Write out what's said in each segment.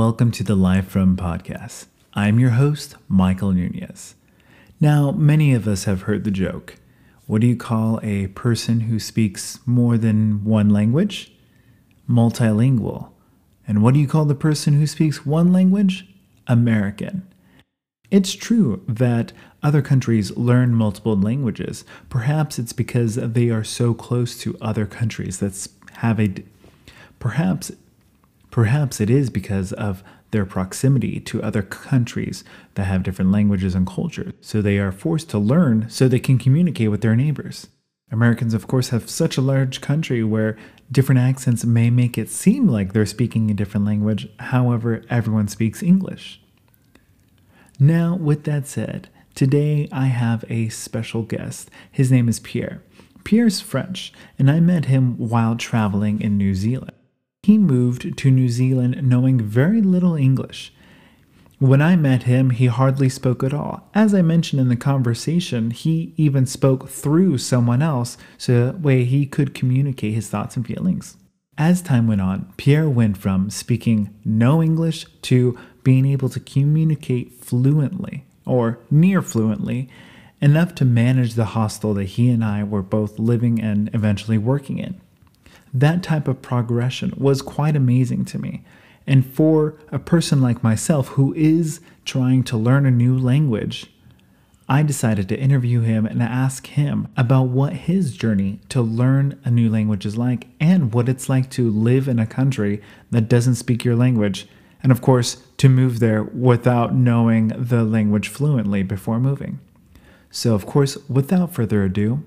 Welcome to the Live From podcast. I'm your host, Michael Nunez. Now, many of us have heard the joke what do you call a person who speaks more than one language? Multilingual. And what do you call the person who speaks one language? American. It's true that other countries learn multiple languages. Perhaps it's because they are so close to other countries that have a perhaps perhaps it is because of their proximity to other countries that have different languages and cultures. So they are forced to learn so they can communicate with their neighbors. Americans, of course, have such a large country where different accents may make it seem like they're speaking a different language. However, everyone speaks English. Now, with that said, today I have a special guest. His name is Pierre. Pierre's French, and I met him while traveling in New Zealand. He moved to New Zealand knowing very little English. When I met him, he hardly spoke at all. As I mentioned in the conversation, he even spoke through someone else so that way he could communicate his thoughts and feelings. As time went on, Pierre went from speaking no English to being able to communicate fluently, or near fluently, enough to manage the hostel that he and I were both living and eventually working in that type of progression was quite amazing to me. And for a person like myself who is trying to learn a new language, I decided to interview him and ask him about what his journey to learn a new language is like and what it's like to live in a country that doesn't speak your language. And of course, to move there without knowing the language fluently before moving. So, of course, without further ado,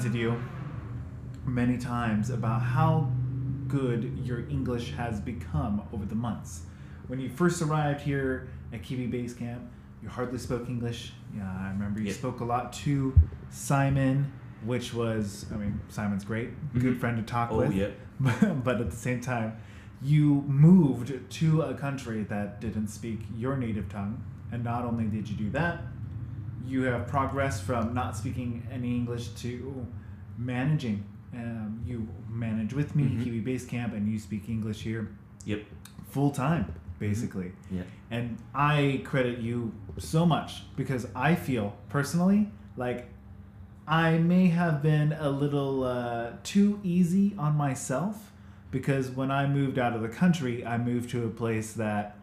complimented you many times about how good your English has become over the months. When you first arrived here at Kiwi Base Camp, you hardly spoke English. Yeah, I remember you yep. spoke a lot to Simon, which was, I mean, Simon's great, mm-hmm. good friend to talk oh, with. But at the same time, you moved to a country that didn't speak your native tongue. And not only did you do that, you have progressed from not speaking any English to managing. Um, you manage with me, mm-hmm. Kiwi Base Camp, and you speak English here. Yep. Full time, basically. Mm-hmm. Yeah. And I credit you so much because I feel personally like I may have been a little uh, too easy on myself because when I moved out of the country, I moved to a place that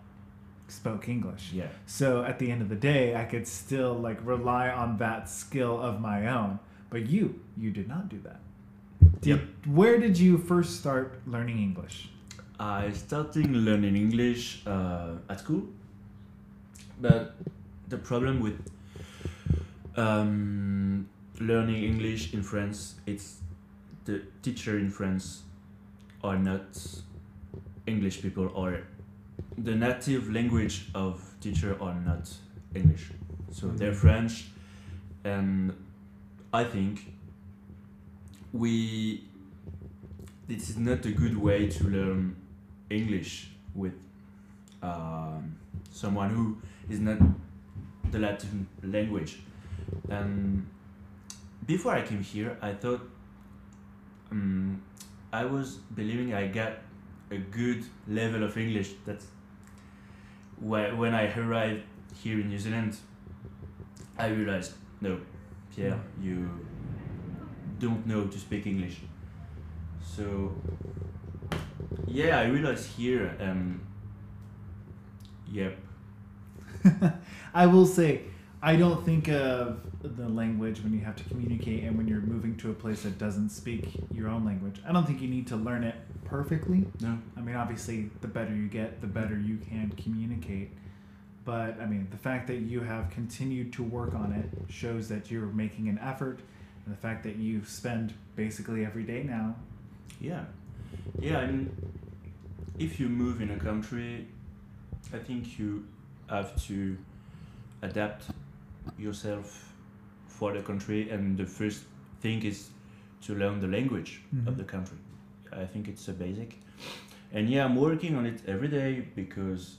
spoke English. Yeah. So at the end of the day, I could still like rely on that skill of my own. But you, you did not do that. Did, yep. Where did you first start learning English? I started learning English uh, at school, but the problem with um, learning English in France, it's the teacher in France are not English people or the native language of teacher are not English, so they're mm-hmm. French, and I think we this is not a good way to learn English with um, someone who is not the Latin language. And before I came here, I thought um, I was believing I got a good level of English. That's when I arrived here in New Zealand, I realized no, Pierre, you don't know to speak English. So yeah, I realized here, um, yep. I will say, I don't think of the language when you have to communicate and when you're moving to a place that doesn't speak your own language. I don't think you need to learn it perfectly. No. I mean, obviously, the better you get, the better you can communicate. But I mean, the fact that you have continued to work on it shows that you're making an effort, and the fact that you spend basically every day now. Yeah, yeah. I mean, if you move in a country, I think you have to adapt yourself for the country, and the first thing is to learn the language mm-hmm. of the country. I think it's a basic. And yeah, I'm working on it every day because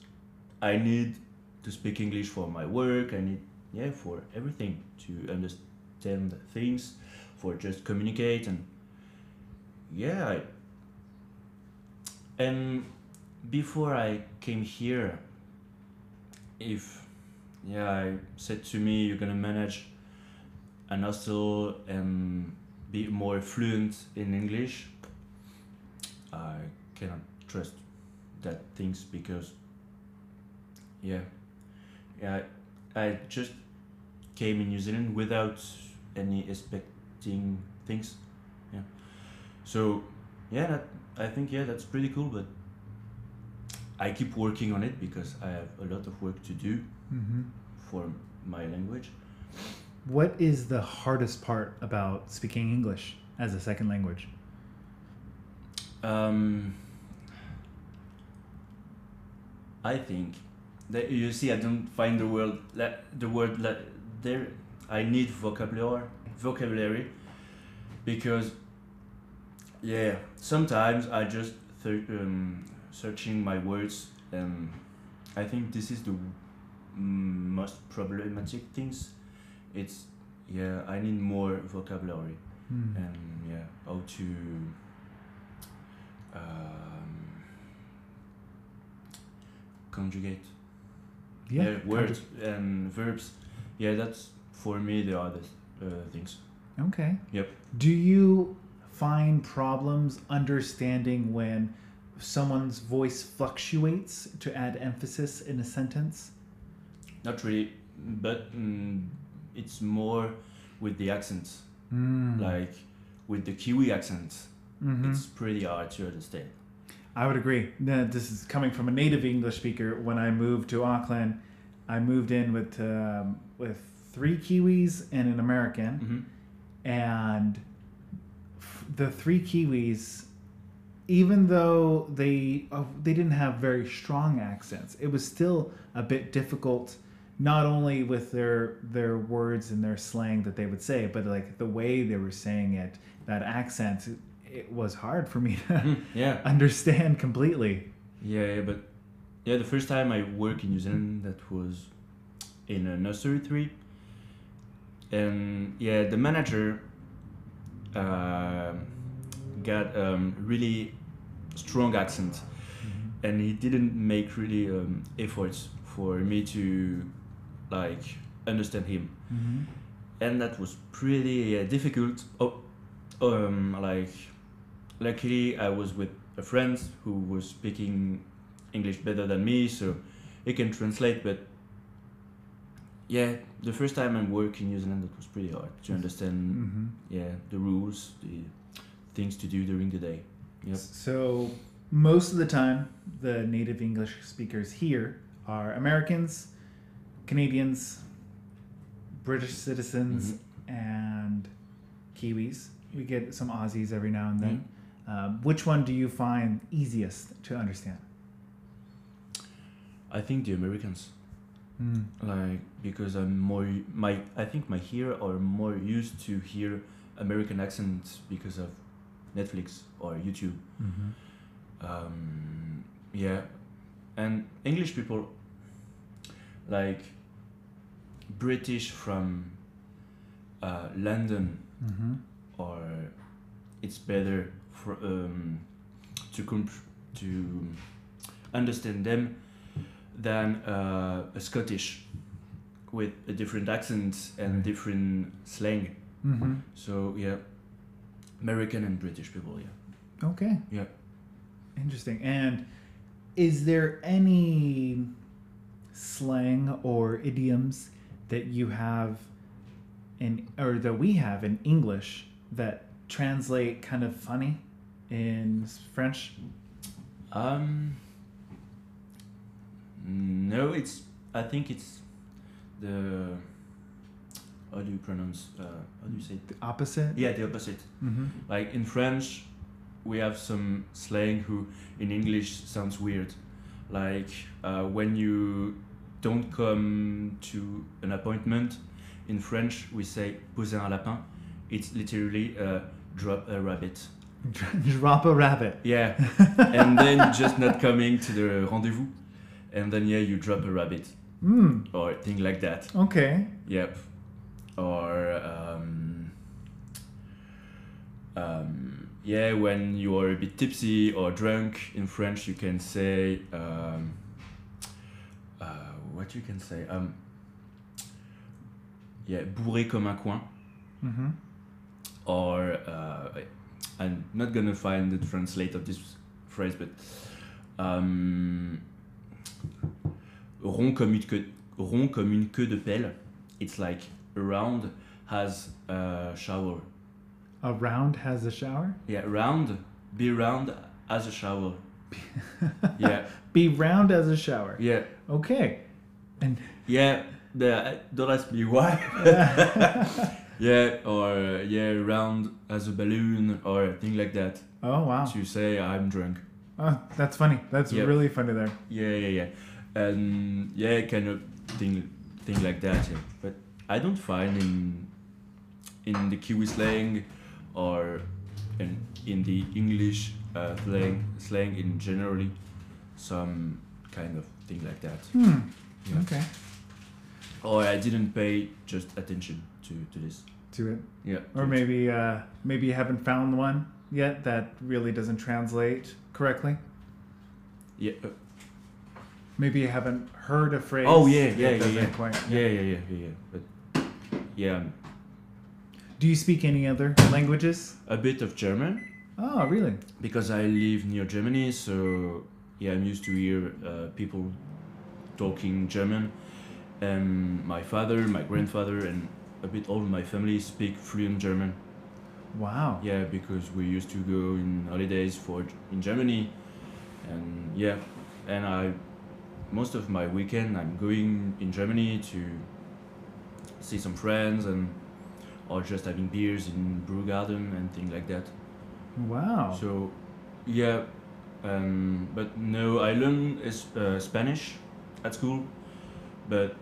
I need to speak English for my work. I need yeah for everything to understand things, for just communicate and yeah. I, and before I came here, if yeah, I said to me you're gonna manage an hostel and be more fluent in English. I cannot trust that things because yeah, yeah, I just came in New Zealand without any expecting things. Yeah, so yeah, that I think yeah that's pretty cool, but I keep working on it because I have a lot of work to do Mm-hmm. for my language. What is the hardest part about speaking English as a second language? Um, I think that you see, I don't find the word the word there. I need vocabulary, vocabulary, because yeah, sometimes I just th- um, searching my words, and I think this is the most problematic things. It's yeah, I need more vocabulary Hmm. and yeah how to um, conjugate yeah, words and verbs yeah that's for me the other uh, things Okay. Yep. Do you find problems understanding when someone's voice fluctuates to add emphasis in a sentence? Not really but mm, it's more with the accents Mm. like with the kiwi accent Mhm. it's pretty hard to understand I would agree. This is coming from a native English speaker. When I moved to Auckland, I moved in with um, with three Kiwis and an American, hmm and f- the three Kiwis, even though they uh, they didn't have very strong accents, it was still a bit difficult. Not only with their their words and their slang that they would say, but like the way they were saying it, that accent, it was hard for me to yeah. understand completely. Yeah, yeah, but yeah, the first time I worked in New Zealand, that was in a nursery three, and yeah, the manager uh, got um, really strong accent, and he didn't make really um, efforts for me to like understand him, Mm-hmm. and that was pretty uh, difficult. Oh, um, like luckily I was with a friend who was speaking English better than me, so he can translate. But yeah, the first time I worked in New Zealand, it was pretty hard to understand. Mm-hmm. Yeah, the rules, the things to do during the day. Yep. So most of the time, the native English speakers here are Americans, Canadians, British citizens, and Kiwis. We get some Aussies every now and then. Um, which one do you find easiest to understand? I think the Americans, Mm. like because I'm more my I think my ear are more used to hear American accents because of Netflix or YouTube. Mm-hmm. um, yeah and english people like british from uh, london Mm-hmm. or it's better for um, to comp- to understand them than uh, a scottish with a different accent and Right. different slang Mm-hmm. so yeah american and british people yeah Okay. Yeah. Interesting. And is there any slang or idioms that you have in or that we have in English that translate kind of funny in French? Um. No, it's. I think it's the. How do you pronounce? Uh, how do you say? It? The opposite? Yeah, the opposite. Mm-hmm. Like in French, we have some slang who in English sounds weird. Like uh, when you don't come to an appointment, in French we say poser un lapin. It's literally uh, drop a rabbit. Drop a rabbit. Yeah, and then just not coming to the rendezvous, and then yeah, you drop a rabbit Hmm. or thing like that. Okay. Yep. Or um, um, yeah, when you are a bit tipsy or drunk in French, you can say um, what you can say. Um, yeah, bourré comme un coing. Mm-hmm. Or uh, I'm not gonna find the translate of this phrase, but um, rond comme une queue, rond comme une queue de pelle. It's like round has a shower. A round has a shower. Yeah, round, be round as a shower. yeah, Be round as a shower. yeah, Okay. And yeah. The, don't ask me why. yeah, or yeah, round as a balloon or a thing like that. oh wow. To say I'm drunk. Oh, that's funny. That's Yep. really funny there. Yeah, yeah, yeah, and yeah, kind of thing, thing like that. Yeah, but I don't find in in the Kiwi slang or in in the English uh, slang slang in generally some kind of thing like that. Hmm. Yeah. Okay. Or I didn't pay just attention to to this. To it. Yeah. Or maybe uh, maybe you haven't found one yet that really doesn't translate correctly. Yeah. Uh, Maybe you haven't heard a phrase. Oh, yeah, yeah, yeah, yeah. Quite, yeah, yeah, yeah, yeah, yeah. But yeah, um, Do you speak any other languages? a bit of German. Oh, really? because I live near Germany, so yeah, I'm used to hear uh, people talking German. And my father, my grandfather, and a bit all my family speak fluent German. Wow. Yeah, because we used to go in holidays for in Germany, and yeah, and I most of my weekend I'm going in Germany to see some friends and or just having beers in brew garden and things like that. Wow. So, yeah, um, but no, I learned is, uh, Spanish at school, but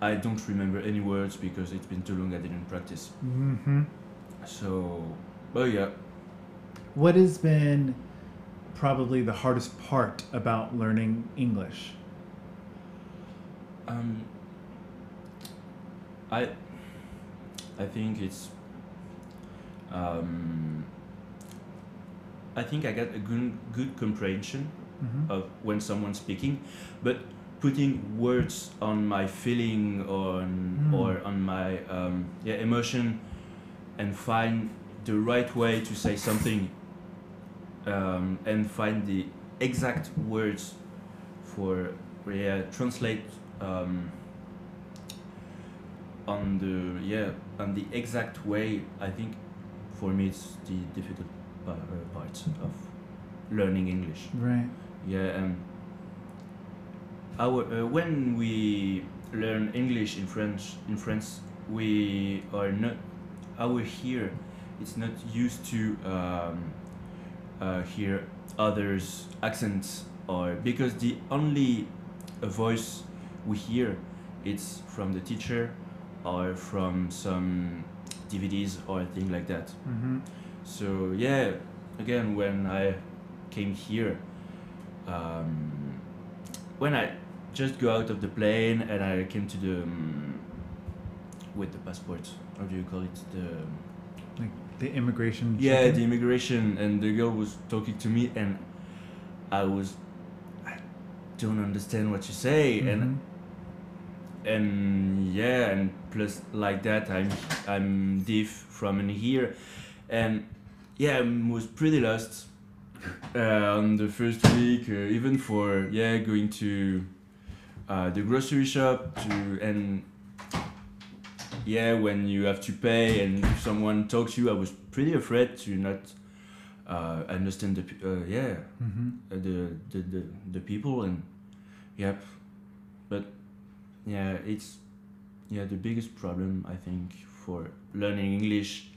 I don't remember any words because it's been too long I didn't practice. hmm So, but yeah, What has been probably the hardest part about learning English? um, I, I think it's, um, I think I got a good good comprehension hmm of when someone's speaking, but putting words on my feeling on Mm. or on my um, yeah emotion and find the right way to say something um, and find the exact words for yeah translate um, on the yeah on the exact way I think for me it's the difficult uh, part of learning English Right. yeah, and our uh, when we learn English in French in France, we are not our here. It's not used to um, uh, hear others' accents or because the only voice we hear it's from the teacher or from some DVDs or thing like that. hmm So yeah, again when I came here, um, when I just go out of the plane and I came to the um, with the passport, how do you call it? The Like the immigration. yeah, check-in? the immigration, and the girl was talking to me, and I was I don't understand what you say, and Mhm. and yeah and plus like that i'm i'm deaf from in here and yeah i was pretty lost uh, on the first week uh, even for yeah going to uh, the grocery shop to and yeah when you have to pay and someone talks to you i was pretty afraid to not uh, understand the uh, yeah Mhm. uh, the, the, the, the people and yep but yeah it's yeah the biggest problem i think for learning english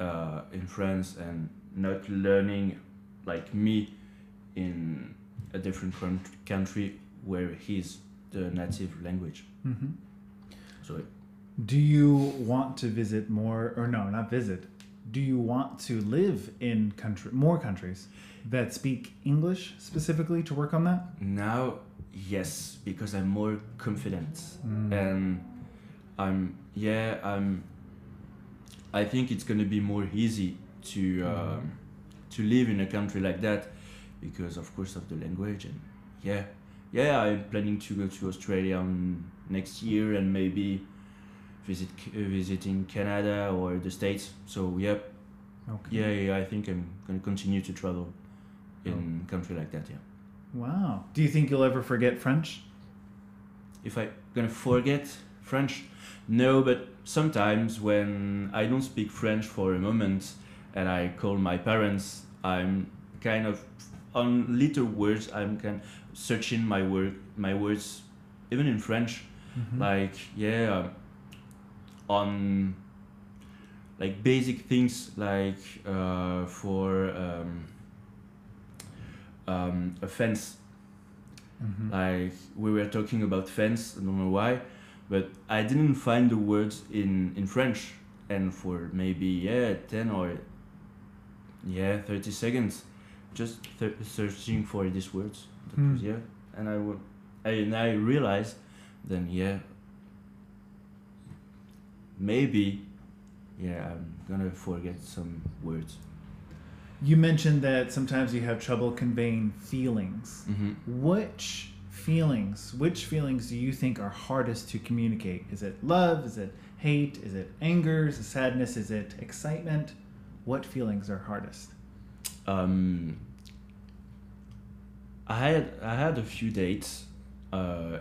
uh, in france and not learning like me in a different coun- country where he's the native language Mhm. so Do you want to visit more, or no, not visit? do you want to live in country more countries that speak English specifically to work on that? Now, yes, because I'm more confident Mm. and I'm yeah I'm. I think it's gonna be more easy to um, to live in a country like that because of course of the language and yeah yeah I'm planning to go to Australia um, next year and maybe visit uh, visiting Canada or the States. So yeah Okay. yeah yeah I think I'm gonna continue to travel in country like that yeah. Wow. Do you think you'll ever forget French? if I gonna forget French, no. But sometimes when I don't speak French for a moment and I call my parents, I'm kind of on little words. I'm kind searching my word, my words, even in French. Mhm. Like yeah, um, on like basic things like uh, for um, um, a fence Mhm. like we were talking about fence i don't know why but i didn't find the words in in french and for maybe yeah 10 or yeah 30 seconds just th- searching for these words that Hmm. was yeah and i would I, and i realized then yeah maybe yeah i'm gonna forget some words You mentioned that sometimes you have trouble conveying feelings. hmm Which feelings, which feelings do you think are hardest to communicate? Is it love? Is it hate? Is it anger? Is it sadness? Is it excitement? What feelings are hardest? um, I had I had a few dates uh,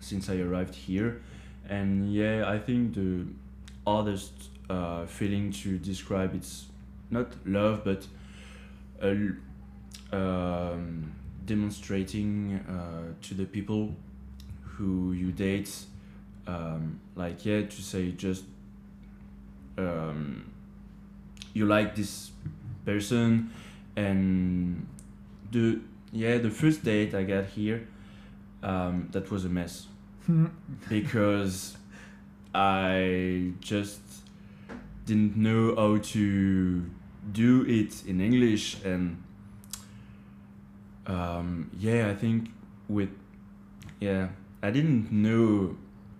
since I arrived here, and yeah, I think the hardest uh, feeling to describe it's not love, but um, demonstrating uh, to the people who you date, um, like yeah, to say just um, you like this person and the yeah the first date i got here um, that was a mess because i just didn't know how to do it in english and um, yeah i think with yeah i didn't know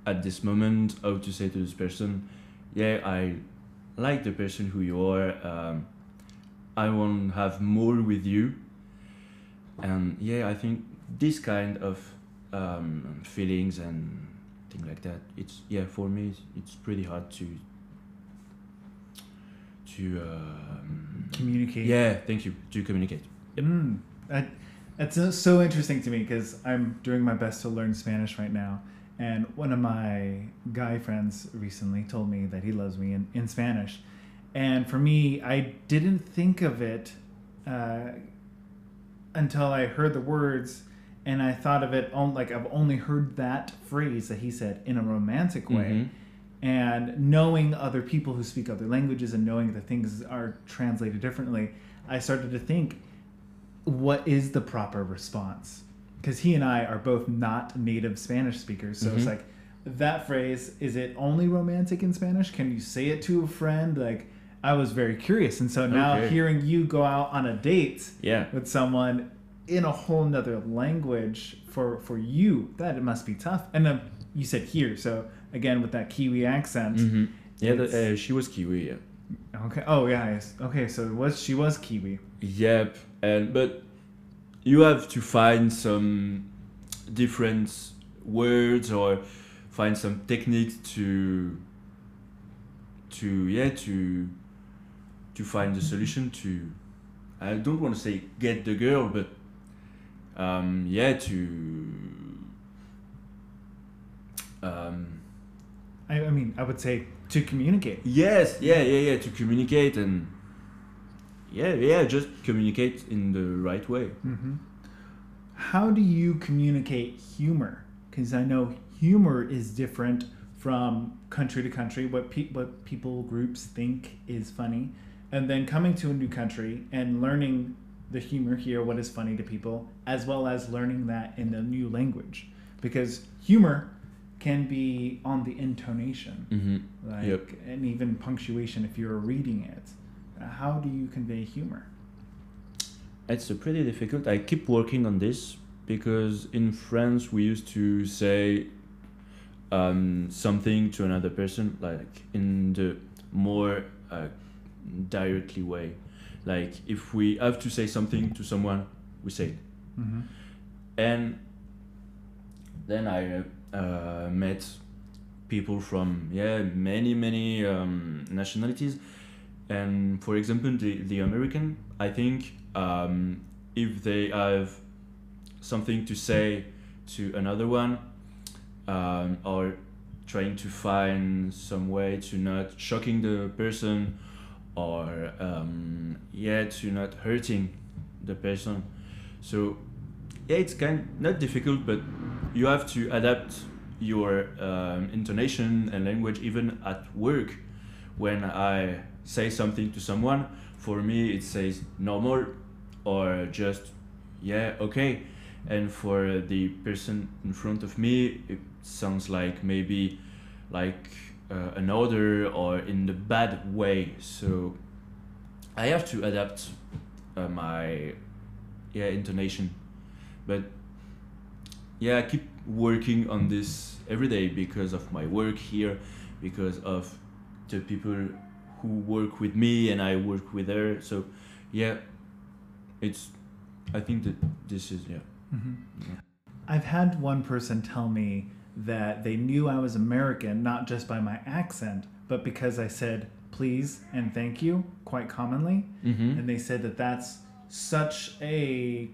at this moment how to say to this person yeah i like the person who you are um, I want to have more with you. And yeah, I think this kind of um, feelings and things like that. It's yeah for me. It's, it's pretty hard to to um, Communicate. yeah. Thank you to communicate. Mm, that, that's so- so interesting to me because I'm doing my best to learn Spanish right now. And one of my guy friends recently told me that he loves me in, in Spanish. And for me, I didn't think of it uh, until I heard the words. And I thought of it on, like I've only heard that phrase that he said in a romantic way Mhm. and knowing other people who speak other languages and knowing that things are translated differently, I started to think, what is the proper response? Because he and I are both not native Spanish speakers, so it's Mhm. like that phrase. Is it only romantic in Spanish? Can you say it to a friend? Like I was very curious, and so now Okay. hearing you go out on a date Yeah. with someone in a whole nother language for for you that it must be tough and then you said here so again with that kiwi accent hmm Yeah. The, uh, she was Kiwi. Yeah. okay oh yeah yes. okay so it was she was kiwi Yep, and but you have to find some different words or find some techniques to to yeah to to find the solution to I don't want to say get the girl but um yeah to um I, I mean i would say to communicate. Yes yeah yeah yeah to communicate and yeah yeah just communicate in the right way. Hmm how do you communicate humor? Because i know humor is different from country to country. What pe- what people groups think is funny and then coming to a new country and learning the humor here what is funny to people as well as learning that in the new language because humor can be on the intonation mm-hmm. like Yep. and even punctuation if you're reading it How do you convey humor? It's a pretty difficult. I keep working on this because in France we used to say um, something to another person like in the more uh, directly way. Like if we have to say something to someone, we say it. Mm-hmm. and then I uh, met people from yeah many many um, nationalities, and for example the the American I think um, if they have something to say to another one um, or trying to find some way to not shocking the person or um, yeah to not hurting the person. So yeah it's kind not difficult but you have to adapt your um, intonation and language even at work. When i say something to someone for me it says normal or just yeah okay. And for the person in front of me it sounds like maybe like uh, an order or in the bad way so i have to adapt uh, my yeah intonation but yeah i keep working on this every day because of my work here because of the people who work with me and i work with her so yeah it's i think that this is yeah, Mm-hmm. yeah. I've had one person tell me that they knew I was American not just by my accent, but because I said please and thank you quite commonly. Mm-hmm. And they said that that's such a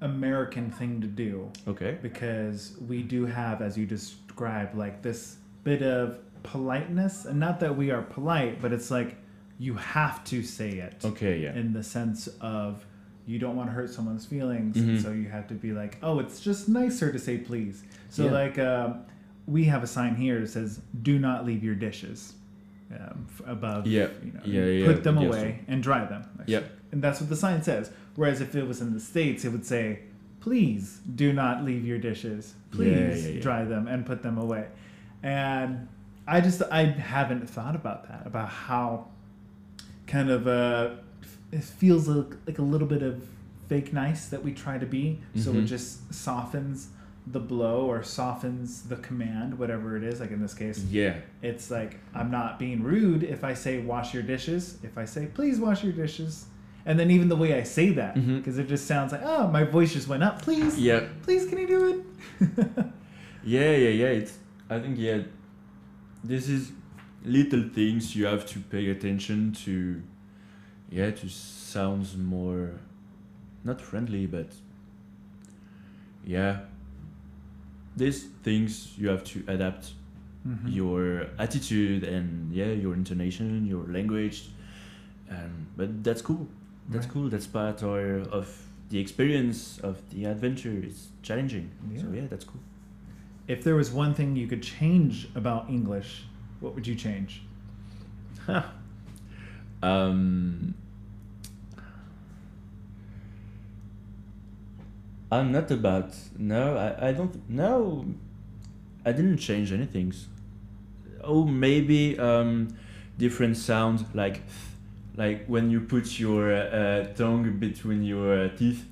American thing to do okay because we do have, as you described, like this bit of politeness. And not that we are polite, but it's like you have to say it okay yeah in the sense of you don't want to hurt someone's feelings Mhm. so you have to be like oh it's just nicer to say please so Yeah. like um, we have a sign here that says do not leave your dishes um, f- above Yeah. you know Yeah, yeah, put them away and dry them Yep. and that's what the sign says whereas if it was in the states it would say please do not leave your dishes please dry them and put them away and i just i haven't thought about that about how kind of uh it feels a, like a little bit of fake nice that we try to be. So it Mhm. just softens the blow or softens the command whatever it is like in this case. Yeah. It's like i'm not being rude if i say wash your dishes. If i say please wash your dishes. And then even the way i say that because it just sounds like oh my voice just went up. Please yeah please can you do it? Yeah, yeah, yeah. It's I think yeah, this is little things you have to pay attention to. Yeah, to sounds more, not friendly, but yeah. These things you have to adapt Mhm. your attitude and yeah your intonation, your language, and but that's cool. That's Right. cool. That's part or, of the experience of the adventure. It's challenging. Yeah. So Yeah. yeah, that's cool. if there was one thing you could change about english what would you change um, I'm not about no. I, I don't no. I didn't change anything. Oh, maybe um, different sounds like like when you put your uh, tongue between your uh, teeth.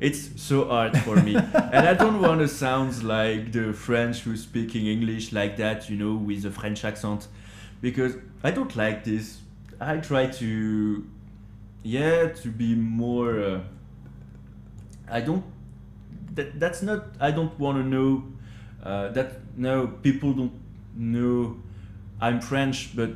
It's so hard for me, and I don't want to sound like the French who's speaking English like that, you know, with a French accent, because I don't like this. I try to, yeah, to be more. Uh, I don't. That that's not. I don't want to know. Uh, that no people don't know. I'm French, but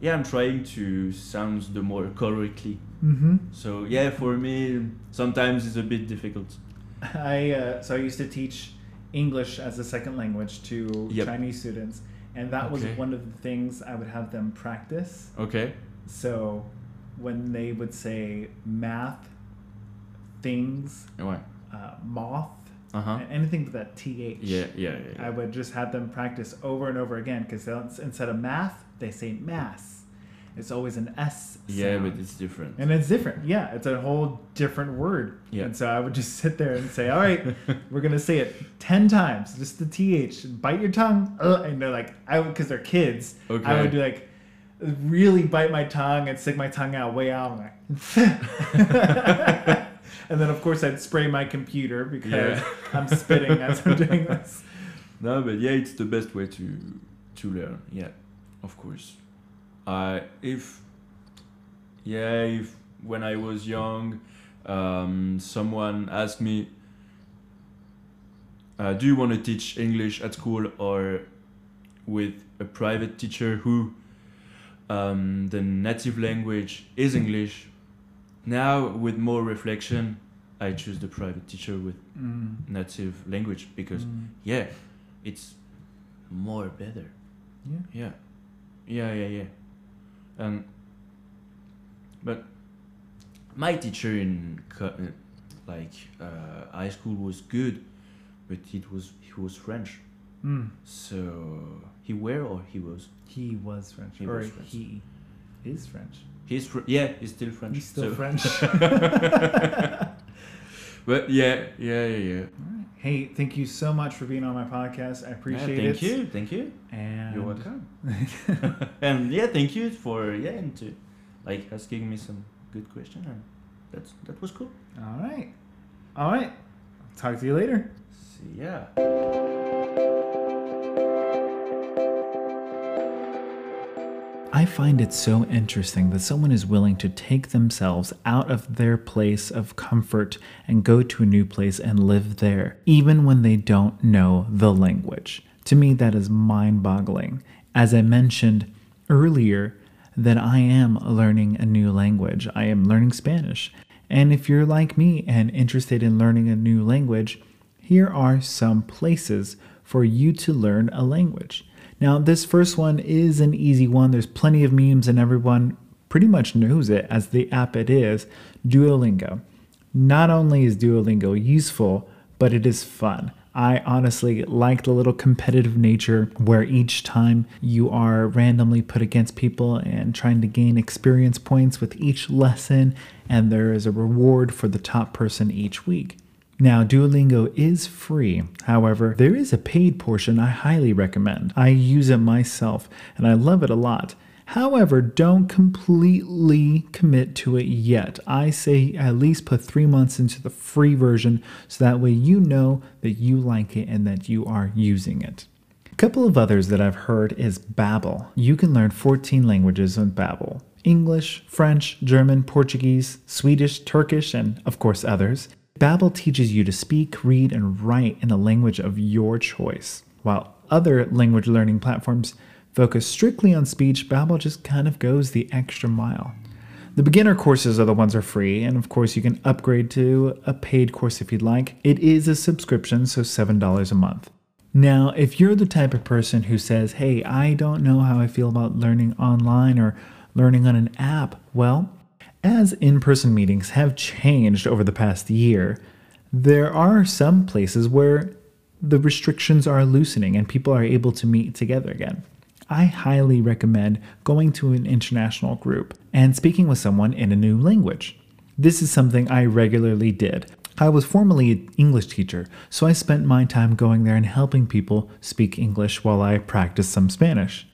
yeah, I'm trying to sound the more correctly. mm-hmm. So yeah, for me, sometimes it's a bit difficult. I uh, so I used to teach English as a second language to Yep. Chinese students, and that was one of the things I would have them practice. Okay. So when they would say math, things, Ouais. Uh, moth, Uh huh. anything with that th, Yeah, yeah, yeah. I would just have them practice over and over again because instead of math, they say mass. It's always an s. Yeah, but it's different. And it's different. Yeah, it's a whole different word. Yeah. And so I would just sit there and say, all right, we're going to say it 10 times, just the TH. Bite your tongue. Uh, and they're like, I would, because they're kids, Okay. I would do like, really bite my tongue and stick my tongue out way out. I'm like, and then of course I'd spray my computer because Yeah. I'm spitting as I'm doing this. No, but yeah, it's the best way to to learn. Yeah, of course. I if yeah if when I was young, um, someone asked me, uh, "Do you want to teach English at school or with a private teacher who um, the native language is English?" Now, with more reflection, I choose the private teacher with Mm. native language because Mm. yeah, it's more better. Yeah. Yeah, yeah, yeah, yeah. And but my teacher in uh, like uh, high school was good, but it was he was French. Mm. So he were or he was He was French. He or was French. he is French. He's fr- yeah he's still French. He's still so- French. But yeah, yeah, yeah, yeah. Hey, thank you so much for being on my podcast. I appreciate yeah, it. thank you, thank you. And You're welcome. and yeah, thank you for yeah and to like asking me some good question and that's that was cool. All right. All right. Talk to you later. See ya. I find it so interesting that someone is willing to take themselves out of their place of comfort and go to a new place and live there, even when they don't know the language. To me, that is mind boggling. As I mentioned earlier, that I am learning a new language. I am learning Spanish. And if you're like me and interested in learning a new language, here are some places for you to learn a language. Now, this first one is an easy one. There's plenty of memes, and everyone pretty much knows it as the app it is Duolingo. Not only is Duolingo useful, but it is fun. I honestly like the little competitive nature where each time you are randomly put against people and trying to gain experience points with each lesson, and there is a reward for the top person each week. Now, Duolingo is free. However, there is a paid portion I highly recommend. I use it myself and I love it a lot. However, don't completely commit to it yet. I say at least put three months into the free version so that way you know that you like it and that you are using it. A couple of others that I've heard is Babbel. You can learn 14 languages on Babbel. English, French, German, Portuguese, Swedish, Turkish, and of course others. Babbel teaches you to speak, read, and write in the language of your choice. While other language learning platforms focus strictly on speech, Babbel just kind of goes the extra mile. The beginner courses are the ones that are free, and of course you can upgrade to a paid course if you'd like. It is a subscription, so $7 a month. Now, if you're the type of person who says, hey, I don't know how I feel about learning online or learning on an app, well, as in person meetings have changed over the past year, there are some places where the restrictions are loosening and people are able to meet together again. I highly recommend going to an international group and speaking with someone in a new language. This is something I regularly did. I was formerly an English teacher, so I spent my time going there and helping people speak English while I practiced some Spanish.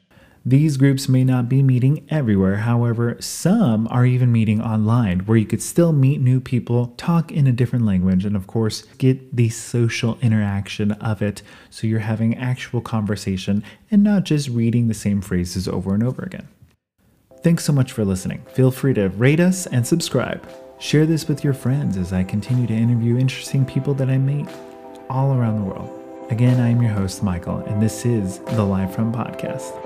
These groups may not be meeting everywhere, however, some are even meeting online where you could still meet new people, talk in a different language, and of course, get the social interaction of it so you're having actual conversation and not just reading the same phrases over and over again. Thanks so much for listening. Feel free to rate us and subscribe. Share this with your friends as I continue to interview interesting people that I meet all around the world. Again, I am your host, Michael, and this is the Live From Podcast.